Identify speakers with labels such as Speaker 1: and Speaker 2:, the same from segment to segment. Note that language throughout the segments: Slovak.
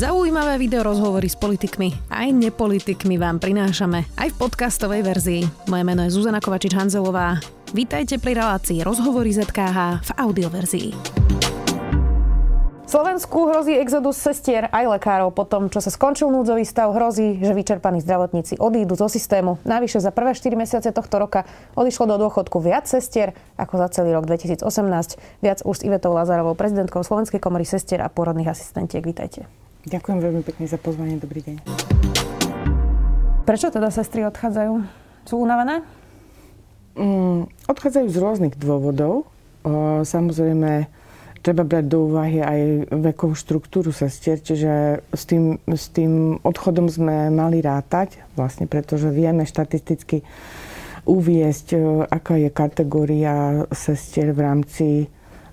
Speaker 1: Zaujímavé video rozhovory s politikmi aj nepolitikmi vám prinášame aj v podcastovej verzii. Moje meno je Zuzana Kovačič-Hanzelová. Vítajte pri relácii Rozhovory ZKH v audioverzii. Slovensku hrozí exodus sestier aj lekárov. Po tom, čo sa skončil núdzový stav, hrozí, že vyčerpaní zdravotníci odídu zo systému. Navyše za prvé 4 mesiace tohto roka odišlo do dôchodku viac sestier ako za celý rok 2018. Viac už s Ivetou Lazarovou, prezidentkou Slovenskej komory sestier a pôrodných asistentiek. Vítajte.
Speaker 2: Ďakujem veľmi pekne za pozvanie. Dobrý deň.
Speaker 1: Prečo teda sestry odchádzajú? Sú unavené?
Speaker 2: Mm, odchádzajú z rôznych dôvodov. O, samozrejme, treba brať do úvahy aj vekovú štruktúru sestier, čiže s tým, s tým odchodom sme mali rátať, vlastne pretože vieme štatisticky uviesť, aká je kategória sestier v rámci,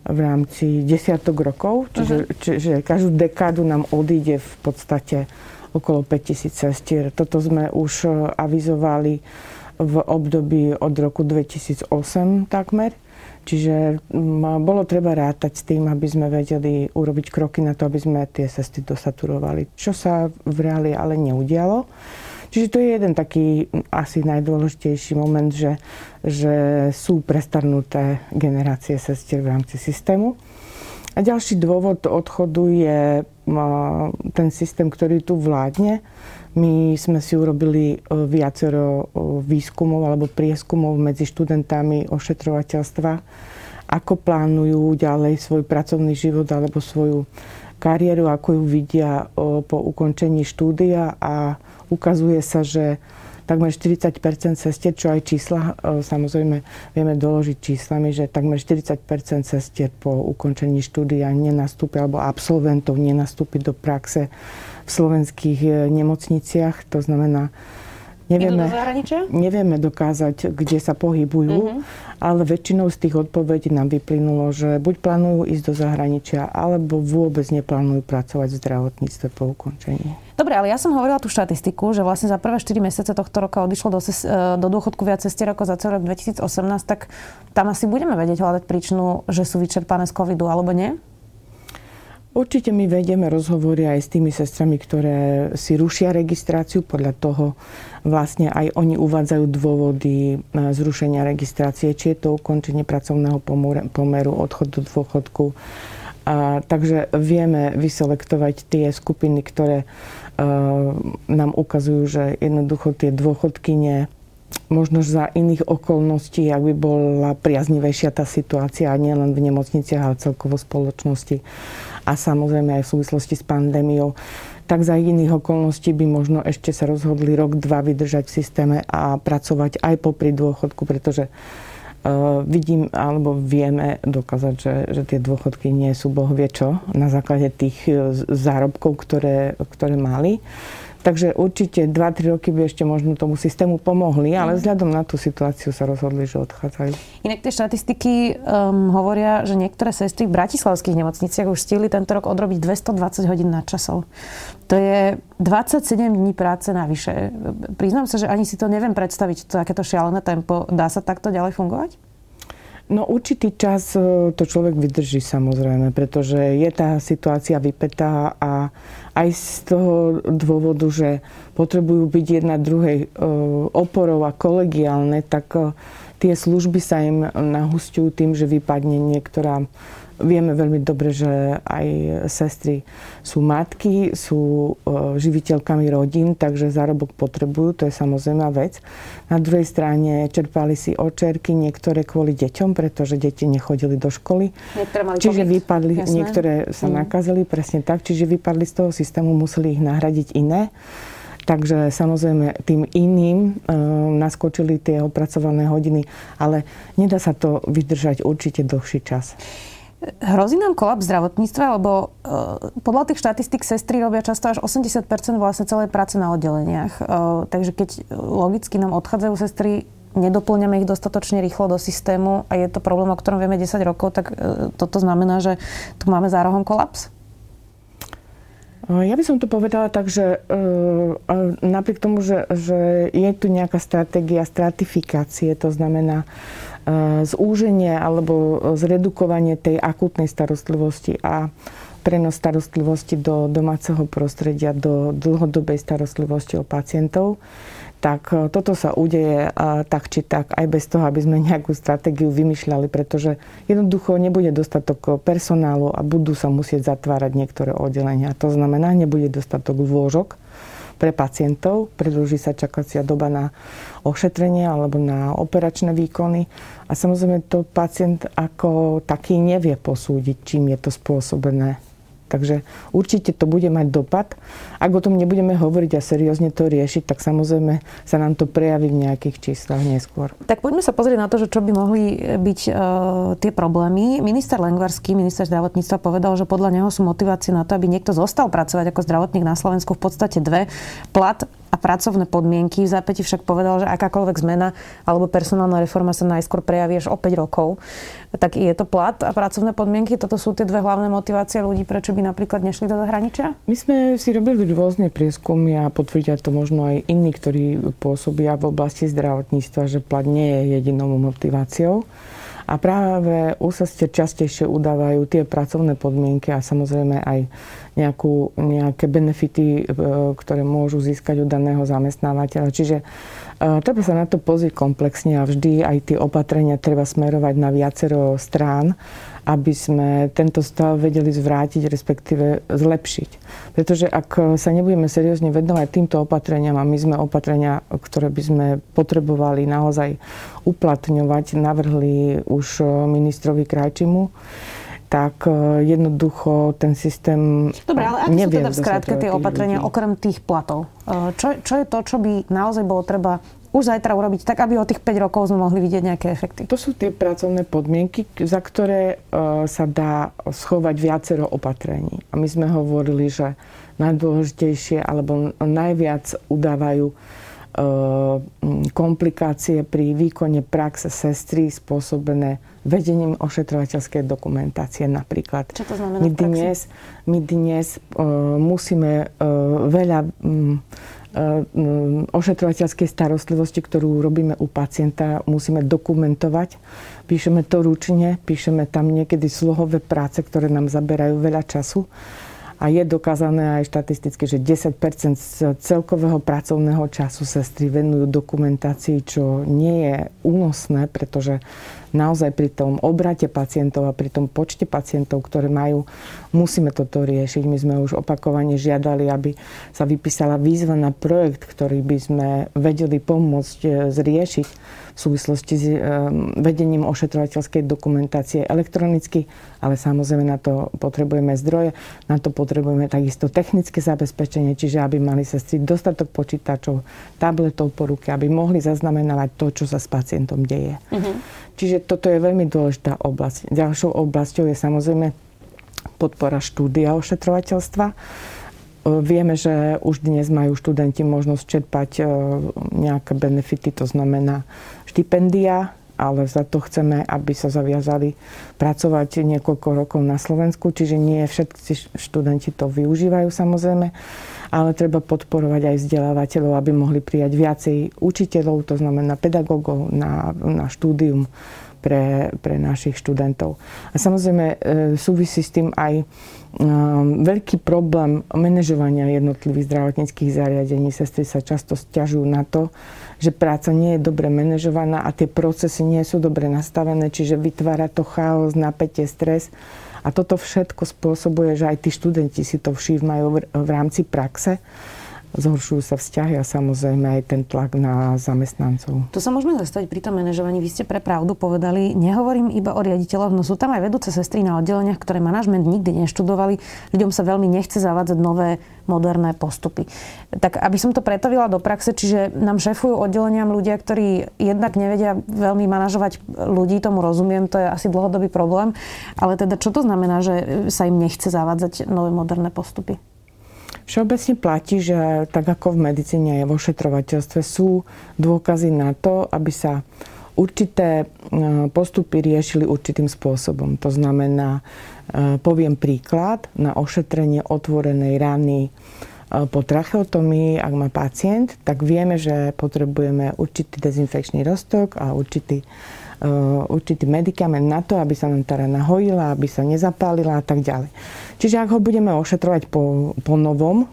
Speaker 2: v rámci desiatok rokov. Čiže, uh-huh. čiže každú dekádu nám odíde v podstate okolo 5000 sestier. Toto sme už e, avizovali v období od roku 2008 takmer. Čiže bolo treba rátať s tým, aby sme vedeli urobiť kroky na to, aby sme tie cesty dosaturovali. Čo sa v reáli ale neudialo. Čiže to je jeden taký asi najdôležitejší moment, že, že sú prestarnuté generácie sestier v rámci systému. A ďalší dôvod odchodu je ten systém, ktorý tu vládne. My sme si urobili e, viacero e, výskumov alebo prieskumov medzi študentami ošetrovateľstva, ako plánujú ďalej svoj pracovný život alebo svoju kariéru, ako ju vidia e, po ukončení štúdia a ukazuje sa, že takmer 40% sestier, čo aj čísla, samozrejme vieme doložiť číslami, že takmer 40% sestier po ukončení štúdia nenastúpi, alebo absolventov nenastúpi do praxe v slovenských e, nemocniciach. To znamená,
Speaker 1: nevieme,
Speaker 2: nevieme dokázať, kde sa pohybujú, uh-huh. ale väčšinou z tých odpovedí nám vyplynulo, že buď plánujú ísť do zahraničia, alebo vôbec neplánujú pracovať v zdravotníctve po ukončení.
Speaker 1: Dobre, ale ja som hovorila tú štatistiku, že vlastne za prvé 4 mesiace tohto roka odišlo do, ses, e, do dôchodku viac cestier ako za celý rok 2018, tak tam asi budeme vedieť hľadať príčinu, že sú vyčerpané z covidu, alebo nie?
Speaker 2: Určite my vedieme rozhovory aj s tými sestrami, ktoré si rušia registráciu. Podľa toho vlastne aj oni uvádzajú dôvody e, zrušenia registrácie, či je to ukončenie pracovného pomeru, odchod do dôchodku. A, takže vieme vyselektovať tie skupiny, ktoré uh, nám ukazujú, že jednoducho tie dôchodky nie, možno za iných okolností, ak by bola priaznivejšia tá situácia, nie len v nemocniciach, ale celkovo v spoločnosti a samozrejme aj v súvislosti s pandémiou, tak za iných okolností by možno ešte sa rozhodli rok, dva vydržať v systéme a pracovať aj popri dôchodku, pretože uh, vidím alebo vieme dokázať, že, že tie dôchodky nie sú boh vie čo na základe tých e, zárobkov, ktoré, ktoré mali. Takže určite 2-3 roky by ešte možno tomu systému pomohli, ale mhm. vzhľadom na tú situáciu sa rozhodli, že odchádzajú.
Speaker 1: Inak tie štatistiky um, hovoria, že niektoré sestry v bratislavských nemocniciach už stihli tento rok odrobiť 220 hodín na časov. To je 27 dní práce navyše. Priznám sa, že ani si to neviem predstaviť, to takéto šialené tempo. Dá sa takto ďalej fungovať?
Speaker 2: No určitý čas e, to človek vydrží samozrejme, pretože je tá situácia vypetá a aj z toho dôvodu, že potrebujú byť jedna druhej e, oporou a kolegiálne, tak e, tie služby sa im nahustujú tým, že vypadne niektorá Vieme veľmi dobre, že aj sestry sú matky, sú e, živiteľkami rodín, takže zárobok potrebujú, to je samozrejmá vec. Na druhej strane čerpali si očerky, niektoré kvôli deťom, pretože deti nechodili do školy. Čiže COVID. vypadli, Jasné. niektoré sa mm. nakazili, presne tak, čiže vypadli z toho systému, museli ich nahradiť iné. Takže samozrejme tým iným e, naskočili tie opracované hodiny, ale nedá sa to vydržať určite dlhší čas.
Speaker 1: Hrozí nám kolaps zdravotníctva, lebo uh, podľa tých štatistik sestry robia často až 80% vlastne celej práce na oddeleniach. Uh, takže keď logicky nám odchádzajú sestry, nedoplňame ich dostatočne rýchlo do systému a je to problém, o ktorom vieme 10 rokov, tak uh, toto znamená, že tu máme zárohom kolaps?
Speaker 2: Ja by som to povedala tak, že napriek tomu, že, že je tu nejaká stratégia stratifikácie, to znamená, zúženie alebo zredukovanie tej akútnej starostlivosti a prenos starostlivosti do domáceho prostredia, do dlhodobej starostlivosti o pacientov tak e, toto sa udeje tak či tak aj bez toho, aby sme nejakú stratégiu vymýšľali, pretože jednoducho nebude dostatok personálu a budú sa musieť zatvárať niektoré oddelenia. To znamená, nebude dostatok lôžok pre pacientov, predlží sa čakacia doba na ošetrenie alebo na operačné výkony a samozrejme to pacient ako taký nevie posúdiť, čím je to spôsobené Takže určite to bude mať dopad. Ak o tom nebudeme hovoriť a seriózne to riešiť, tak samozrejme sa nám to prejaví v nejakých číslach neskôr.
Speaker 1: Tak poďme sa pozrieť na to, že čo by mohli byť uh, tie problémy. Minister Lengvarský, minister zdravotníctva, povedal, že podľa neho sú motivácie na to, aby niekto zostal pracovať ako zdravotník na Slovensku v podstate dve. Plat pracovné podmienky. V zápäti však povedal, že akákoľvek zmena alebo personálna reforma sa najskôr prejaví až o 5 rokov. Tak je to plat a pracovné podmienky? Toto sú tie dve hlavné motivácie ľudí, prečo by napríklad nešli do zahraničia?
Speaker 2: My sme si robili rôzne prieskumy a potvrdia to možno aj iní, ktorí pôsobia v oblasti zdravotníctva, že plat nie je jedinou motiváciou. A práve úsaste častejšie udávajú tie pracovné podmienky a samozrejme aj nejakú, nejaké benefity, e, ktoré môžu získať u daného zamestnávateľa. Čiže uh, treba sa na to pozrieť komplexne a vždy aj tie opatrenia treba smerovať na viacero strán aby sme tento stav vedeli zvrátiť, respektíve zlepšiť. Pretože ak sa nebudeme seriózne venovať týmto opatreniam a my sme opatrenia, ktoré by sme potrebovali naozaj uplatňovať, navrhli už ministrovi Krajčimu, tak e, jednoducho ten systém
Speaker 1: Dobre, ale aké sú teda v skrátke tie opatrenia ľudí. okrem tých platov? E, čo, čo je to, čo by naozaj bolo treba už zajtra urobiť tak, aby o tých 5 rokov sme mohli vidieť nejaké efekty?
Speaker 2: To sú tie pracovné podmienky, za ktoré uh, sa dá schovať viacero opatrení. A my sme hovorili, že najdôležitejšie alebo najviac udávajú uh, komplikácie pri výkone praxe sestry spôsobené vedením ošetrovateľskej dokumentácie napríklad.
Speaker 1: Čo to znamená my
Speaker 2: dnes, my dnes uh, musíme uh, veľa um, ošetrovateľskej starostlivosti, ktorú robíme u pacienta, musíme dokumentovať. Píšeme to ručne, píšeme tam niekedy slohové práce, ktoré nám zaberajú veľa času. A je dokázané aj štatisticky, že 10 z celkového pracovného času sestry venujú dokumentácii, čo nie je únosné, pretože naozaj pri tom obrate pacientov a pri tom počte pacientov, ktoré majú, musíme toto riešiť. My sme už opakovane žiadali, aby sa vypísala výzva na projekt, ktorý by sme vedeli pomôcť e, zriešiť v súvislosti s e, vedením ošetrovateľskej dokumentácie elektronicky, ale samozrejme na to potrebujeme zdroje, na to potrebujeme takisto technické zabezpečenie, čiže aby mali sestry dostatok počítačov, tabletov po ruke, aby mohli zaznamenávať to, čo sa s pacientom deje. Uh-huh. Čiže toto je veľmi dôležitá oblasť. Ďalšou oblasťou je samozrejme podpora štúdia ošetrovateľstva. E, vieme, že už dnes majú študenti možnosť čerpať e, nejaké benefity, to znamená štipendia, ale za to chceme, aby sa zaviazali pracovať niekoľko rokov na Slovensku, čiže nie všetci študenti to využívajú samozrejme ale treba podporovať aj vzdelávateľov, aby mohli prijať viacej učiteľov, to znamená pedagógov na, na štúdium pre, pre našich študentov. A samozrejme e, súvisí s tým aj e, veľký problém manažovania jednotlivých zdravotníckých zariadení. Sestry sa často stiažujú na to, že práca nie je dobre manažovaná a tie procesy nie sú dobre nastavené, čiže vytvára to chaos, napätie, stres. A toto všetko spôsobuje, že aj tí študenti si to všímajú v rámci praxe zhoršujú sa vzťahy a samozrejme aj ten tlak na zamestnancov.
Speaker 1: Tu sa môžeme zastaviť pri tom manažovaní. Vy ste pre pravdu povedali, nehovorím iba o riaditeľoch, no sú tam aj vedúce sestry na oddeleniach, ktoré manažment nikdy neštudovali. Ľuďom sa veľmi nechce zavádzať nové moderné postupy. Tak aby som to pretavila do praxe, čiže nám šefujú oddeleniam ľudia, ktorí jednak nevedia veľmi manažovať ľudí, tomu rozumiem, to je asi dlhodobý problém, ale teda čo to znamená, že sa im nechce zavádzať nové moderné postupy?
Speaker 2: Všeobecne platí, že tak ako v medicíne aj vo šetrovateľstve sú dôkazy na to, aby sa určité e, postupy riešili určitým spôsobom. To znamená, e, poviem príklad, na ošetrenie otvorenej rany e, po tracheotomii, ak má pacient, tak vieme, že potrebujeme určitý dezinfekčný roztok a určitý určitý medikament na to, aby sa nám tá rana hojila, aby sa nezapálila a tak ďalej. Čiže ak ho budeme ošetrovať po, po novom,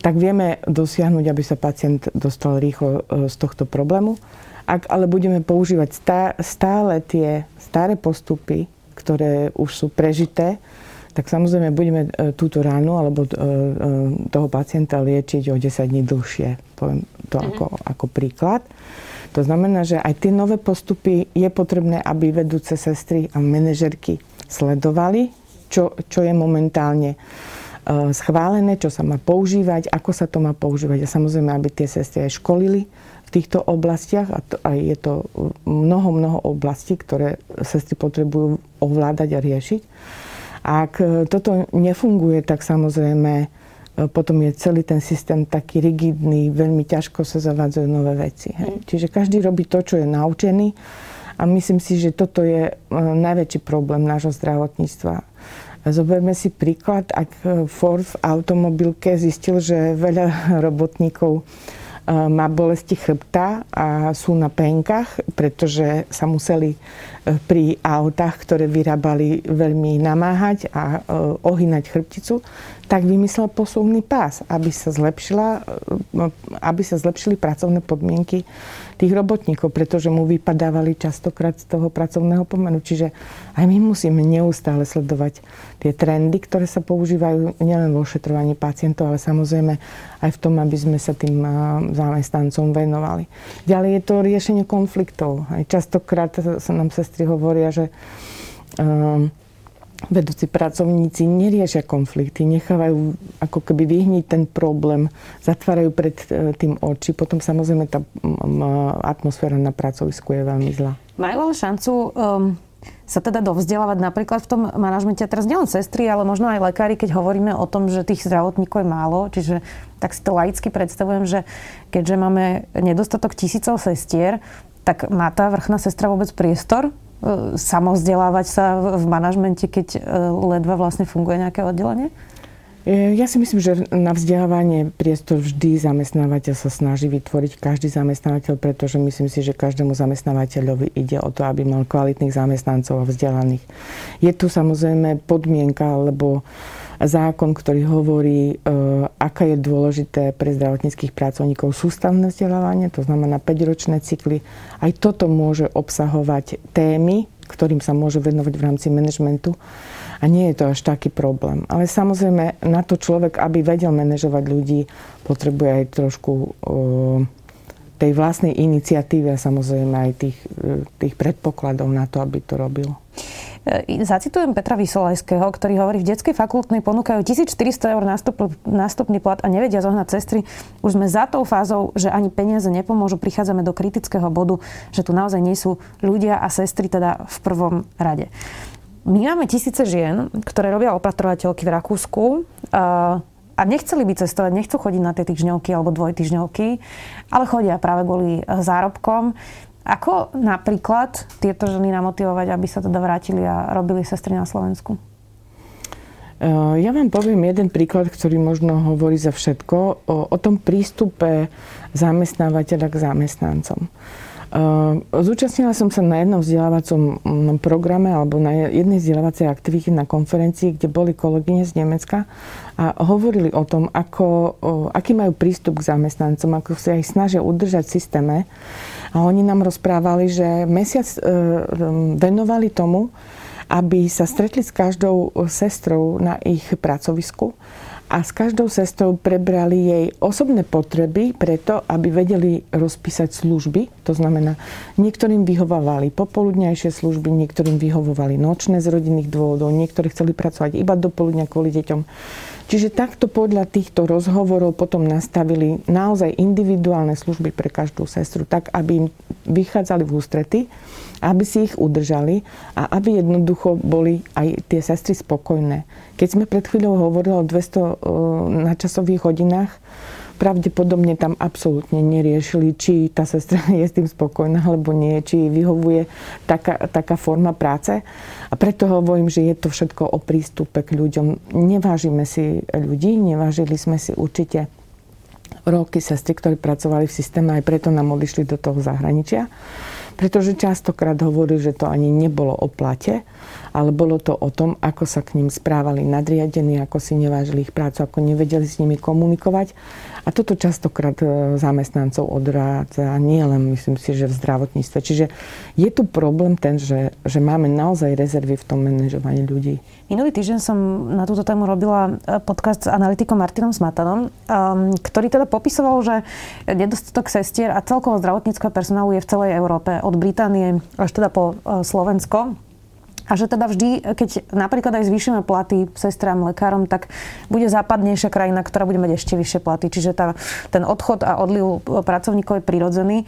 Speaker 2: tak vieme dosiahnuť, aby sa pacient dostal rýchlo z tohto problému. Ak ale budeme používať stále tie staré postupy, ktoré už sú prežité, tak samozrejme budeme e, túto ránu alebo e, e, toho pacienta liečiť o 10 dní dlhšie. Poviem to mm-hmm. ako, ako príklad. To znamená, že aj tie nové postupy je potrebné, aby vedúce sestry a manažerky sledovali, čo, čo je momentálne schválené, čo sa má používať, ako sa to má používať a samozrejme, aby tie sestry aj školili v týchto oblastiach a, to, a je to mnoho, mnoho oblastí, ktoré sestry potrebujú ovládať a riešiť. Ak e, toto nefunguje, tak samozrejme e, potom je celý ten systém taký rigidný, veľmi ťažko sa zavádzajú nové veci. Hej. Mm. Čiže každý robí to, čo je naučený a myslím si, že toto je e, najväčší problém nášho zdravotníctva. Zoberme si príklad, ak Ford v automobilke zistil, že veľa robotníkov má bolesti chrbta a sú na penkách, pretože sa museli pri autách, ktoré vyrábali veľmi namáhať a e, ohynať chrbticu, tak vymyslel posuvný pás, aby sa, zlepšila, e, aby sa zlepšili pracovné podmienky tých robotníkov, pretože mu vypadávali častokrát z toho pracovného pomeru. Čiže aj my musíme neustále sledovať tie trendy, ktoré sa používajú nielen vo ošetrovaní pacientov, ale samozrejme aj v tom, aby sme sa tým e, zamestnancom venovali. Ďalej je to riešenie konfliktov. Aj častokrát sa nám sestry hovoria, že um, vedúci pracovníci neriešia konflikty, nechávajú ako keby vyhniť ten problém, zatvárajú pred e, tým oči. Potom samozrejme tá atmosféra na pracovisku je veľmi zlá.
Speaker 1: Majú ale šancu um, sa teda dovzdelávať napríklad v tom manažmente, teraz nielen sestry, ale možno aj lekári, keď hovoríme o tom, že tých zdravotníkov je málo, čiže tak si to laicky predstavujem, že keďže máme nedostatok tisícov sestier, tak má tá vrchná sestra vôbec priestor samovzdelávať sa v manažmente, keď e, ledva vlastne funguje nejaké oddelenie?
Speaker 2: E, ja si myslím, že na vzdelávanie priestor vždy zamestnávateľ sa snaží vytvoriť každý zamestnávateľ, pretože myslím si, že každému zamestnávateľovi ide o to, aby mal kvalitných zamestnancov a vzdelaných. Je tu samozrejme podmienka, lebo zákon, ktorý hovorí, e, aká je dôležité pre zdravotníckých pracovníkov sústavné vzdelávanie, to znamená 5-ročné cykly. Aj toto môže obsahovať témy, ktorým sa môže venovať v rámci manažmentu a nie je to až taký problém. Ale samozrejme, na to človek, aby vedel manažovať ľudí, potrebuje aj trošku e, tej vlastnej iniciatívy a samozrejme aj tých, e, tých predpokladov na to, aby to robil.
Speaker 1: E, zacitujem Petra Vysolajského, ktorý hovorí, v detskej fakultnej ponúkajú 1400 eur nástup, nástupný plat a nevedia zohnať sestry. Už sme za tou fázou, že ani peniaze nepomôžu. Prichádzame do kritického bodu, že tu naozaj nie sú ľudia a sestry teda v prvom rade. My máme tisíce žien, ktoré robia opatrovateľky v Rakúsku a, a nechceli by cestovať, nechcú chodiť na tie týždňovky alebo dvojtýždňovky, ale chodia práve kvôli zárobkom. Ako napríklad tieto ženy namotivovať, aby sa teda vrátili a robili sestry na Slovensku?
Speaker 2: Eh, ja vám poviem jeden príklad, ktorý možno hovorí za všetko, o, o tom prístupe zamestnávateľa k zamestnancom. Uh, zúčastnila som sa na jednom vzdelávacom mm, programe alebo na jednej vzdelávacej aktivite na konferencii, kde boli kolegyne z Nemecka a hovorili o tom, ako, aký majú prístup k zamestnancom, ako sa ich snažia udržať v systéme. A oni nám rozprávali, že mesiac e, venovali tomu, aby sa stretli s každou sestrou na ich pracovisku a s každou sestrou prebrali jej osobné potreby preto, aby vedeli rozpísať služby. To znamená, niektorým vyhovovali popoludňajšie služby, niektorým vyhovovali nočné z rodinných dôvodov, niektorí chceli pracovať iba do poludňa kvôli deťom. Čiže takto podľa týchto rozhovorov potom nastavili naozaj individuálne služby pre každú sestru, tak aby im vychádzali v ústrety, aby si ich udržali a aby jednoducho boli aj tie sestry spokojné. Keď sme pred chvíľou hovorili o 200 uh, načasových hodinách, pravdepodobne tam absolútne neriešili, či tá sestra je s tým spokojná alebo nie, či vyhovuje taká, taká forma práce. A preto hovorím, že je to všetko o prístupe k ľuďom. Nevážime si ľudí, nevážili sme si určite roky sestry, ktorí pracovali v systéme, aj preto nám odišli do toho zahraničia pretože častokrát hovorí, že to ani nebolo o plate, ale bolo to o tom, ako sa k ním správali nadriadení, ako si nevážili ich prácu, ako nevedeli s nimi komunikovať. A toto častokrát e, zamestnancov odrádza, nie len myslím si, že v zdravotníctve. Čiže je tu problém ten, že, že máme naozaj rezervy v tom manažovaní ľudí.
Speaker 1: Minulý týždeň som na túto tému robila e, podcast s analytikom Martinom Smatanom, um, ktorý teda popisoval, že nedostatok sestier a celkovo zdravotníckého personálu je v celej Európe, od Británie až teda po uh, Slovensko. A že teda vždy, keď napríklad aj zvýšime platy sestrám, lekárom, tak bude západnejšia krajina, ktorá bude mať ešte vyššie platy. Čiže tá, ten odchod a odliv pracovníkov je prirodzený.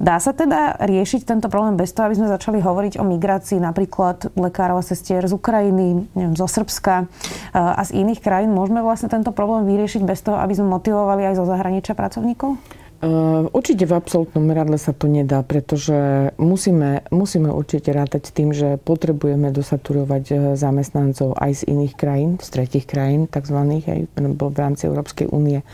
Speaker 1: Dá sa teda riešiť tento problém bez toho, aby sme začali hovoriť o migrácii napríklad lekárov a sestier z Ukrajiny, neviem, zo Srbska a z iných krajín? Môžeme vlastne tento problém vyriešiť bez toho, aby sme motivovali aj zo zahraničia pracovníkov?
Speaker 2: Ehm, určite v absolútnom meradle sa to nedá, pretože musíme, musíme určite rátať tým, že potrebujeme dosaturovať e, zamestnancov aj z iných krajín, z tretich krajín, takzvaných, aj v rámci Európskej únie.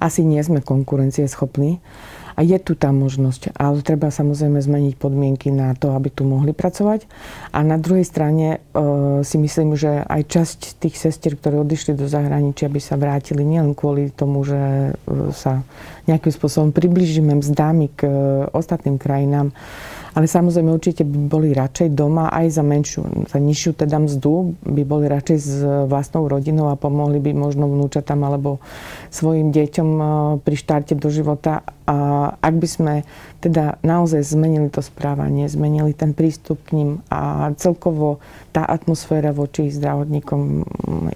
Speaker 2: Asi nie sme konkurencieschopní. schopní a je tu tá možnosť, ale treba samozrejme zmeniť podmienky na to, aby tu mohli pracovať. A na druhej strane e, si myslím, že aj časť tých sestier, ktoré odišli do zahraničia, by sa vrátili nielen kvôli tomu, že e, sa nejakým spôsobom približíme mzdami k e, ostatným krajinám, ale samozrejme určite by boli radšej doma aj za menšiu, za nižšiu teda mzdu, by boli radšej s vlastnou rodinou a pomohli by možno vnúčatám alebo svojim deťom e, pri štarte do života. A ak by sme teda naozaj zmenili to správanie, zmenili ten prístup k ním a celkovo tá atmosféra voči zdravotníkom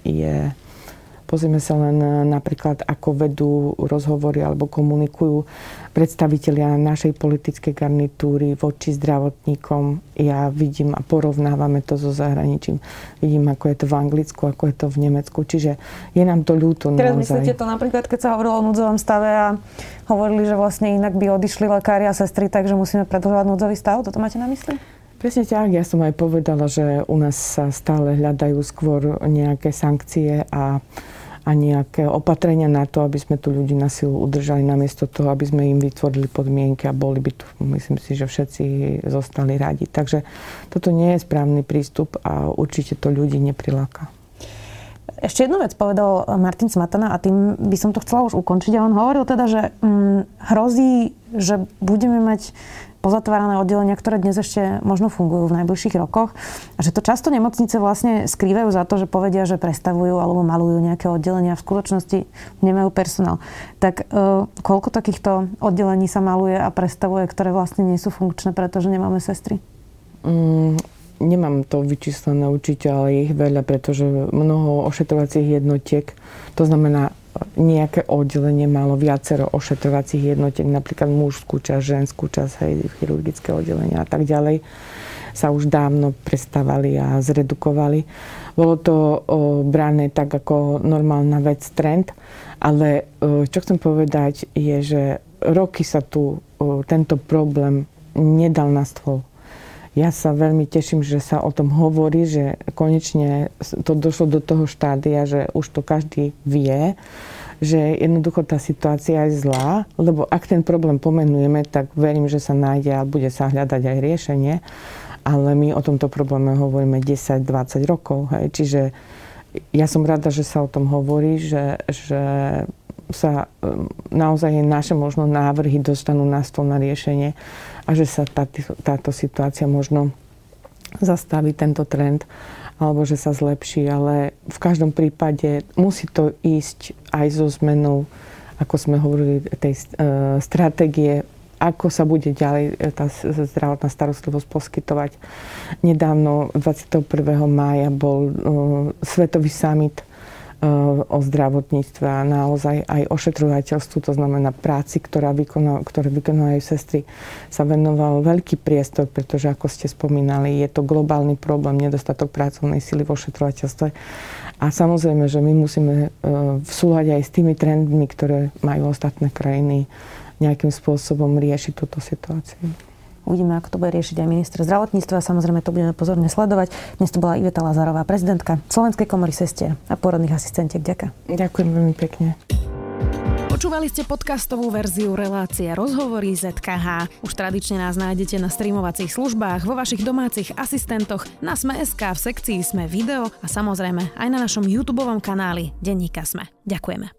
Speaker 2: je Pozrieme sa len napríklad, ako vedú rozhovory alebo komunikujú predstavitelia našej politickej garnitúry voči zdravotníkom. Ja vidím a porovnávame to so zahraničím. Vidím, ako je to v Anglicku, ako je to v Nemecku. Čiže je nám to ľúto
Speaker 1: Teraz naozaj. myslíte to napríklad, keď sa hovorilo o núdzovom stave a hovorili, že vlastne inak by odišli lekári a sestry, takže musíme predlžovať núdzový stav? Toto máte na mysli?
Speaker 2: Presne tak. Ja som aj povedala, že u nás sa stále hľadajú skôr nejaké sankcie a a nejaké opatrenia na to, aby sme tu ľudí na silu udržali, namiesto toho, aby sme im vytvorili podmienky a boli by tu, myslím si, že všetci zostali radi. Takže toto nie je správny prístup a určite to ľudí nepriláka.
Speaker 1: Ešte jednu vec povedal Martin Smatana a tým by som to chcela už ukončiť. A on hovoril teda, že hm, hrozí, že budeme mať pozatvárané oddelenia, ktoré dnes ešte možno fungujú v najbližších rokoch. A že to často nemocnice vlastne skrývajú za to, že povedia, že prestavujú alebo malujú nejaké oddelenia a v skutočnosti nemajú personál. Tak e, koľko takýchto oddelení sa maluje a prestavuje, ktoré vlastne nie sú funkčné, pretože nemáme sestry?
Speaker 2: Mm, nemám to vyčíslené určite, ale je ich veľa, pretože mnoho ošetrovacích jednotiek, to znamená nejaké oddelenie malo viacero ošetrovacích jednotiek, napríklad mužskú časť, ženskú časť, hej, chirurgické oddelenia a tak ďalej, sa už dávno prestávali a zredukovali. Bolo to o, brané tak ako normálna vec, trend, ale o, čo chcem povedať je, že roky sa tu o, tento problém nedal na stôl. Ja sa veľmi teším, že sa o tom hovorí, že konečne to došlo do toho štádia, že už to každý vie, že jednoducho tá situácia je zlá, lebo ak ten problém pomenujeme, tak verím, že sa nájde a bude sa hľadať aj riešenie. Ale my o tomto probléme hovoríme 10-20 rokov. Hej. Čiže ja som rada, že sa o tom hovorí, že, že sa naozaj naše možno návrhy dostanú na stôl na riešenie a že sa tá, táto situácia možno zastaví tento trend alebo že sa zlepší, ale v každom prípade musí to ísť aj so zmenou, ako sme hovorili, tej uh, stratégie, ako sa bude ďalej e, tá zdravotná starostlivosť poskytovať. Nedávno, 21. mája, bol uh, Svetový summit o zdravotníctve a naozaj aj ošetrovateľstvu, to znamená práci, ktorá vykoná, ktoré vykonávajú sestry, sa venoval veľký priestor, pretože ako ste spomínali, je to globálny problém, nedostatok pracovnej sily v ošetrovateľstve. A samozrejme, že my musíme e, v súhľade aj s tými trendmi, ktoré majú ostatné krajiny, nejakým spôsobom riešiť túto situáciu.
Speaker 1: Uvidíme, ako to bude riešiť aj minister zdravotníctva. Samozrejme, to budeme pozorne sledovať. Dnes to bola Iveta Lazarová, prezidentka Slovenskej komory sestier a porodných asistentiek. Ďakujem.
Speaker 2: Ďakujem veľmi pekne.
Speaker 1: Počúvali ste podcastovú verziu relácie Rozhovory ZKH. Už tradične nás nájdete na streamovacích službách, vo vašich domácich asistentoch, na Sme.sk, v sekcii Sme video a samozrejme aj na našom YouTube kanáli Denníka Sme. Ďakujeme.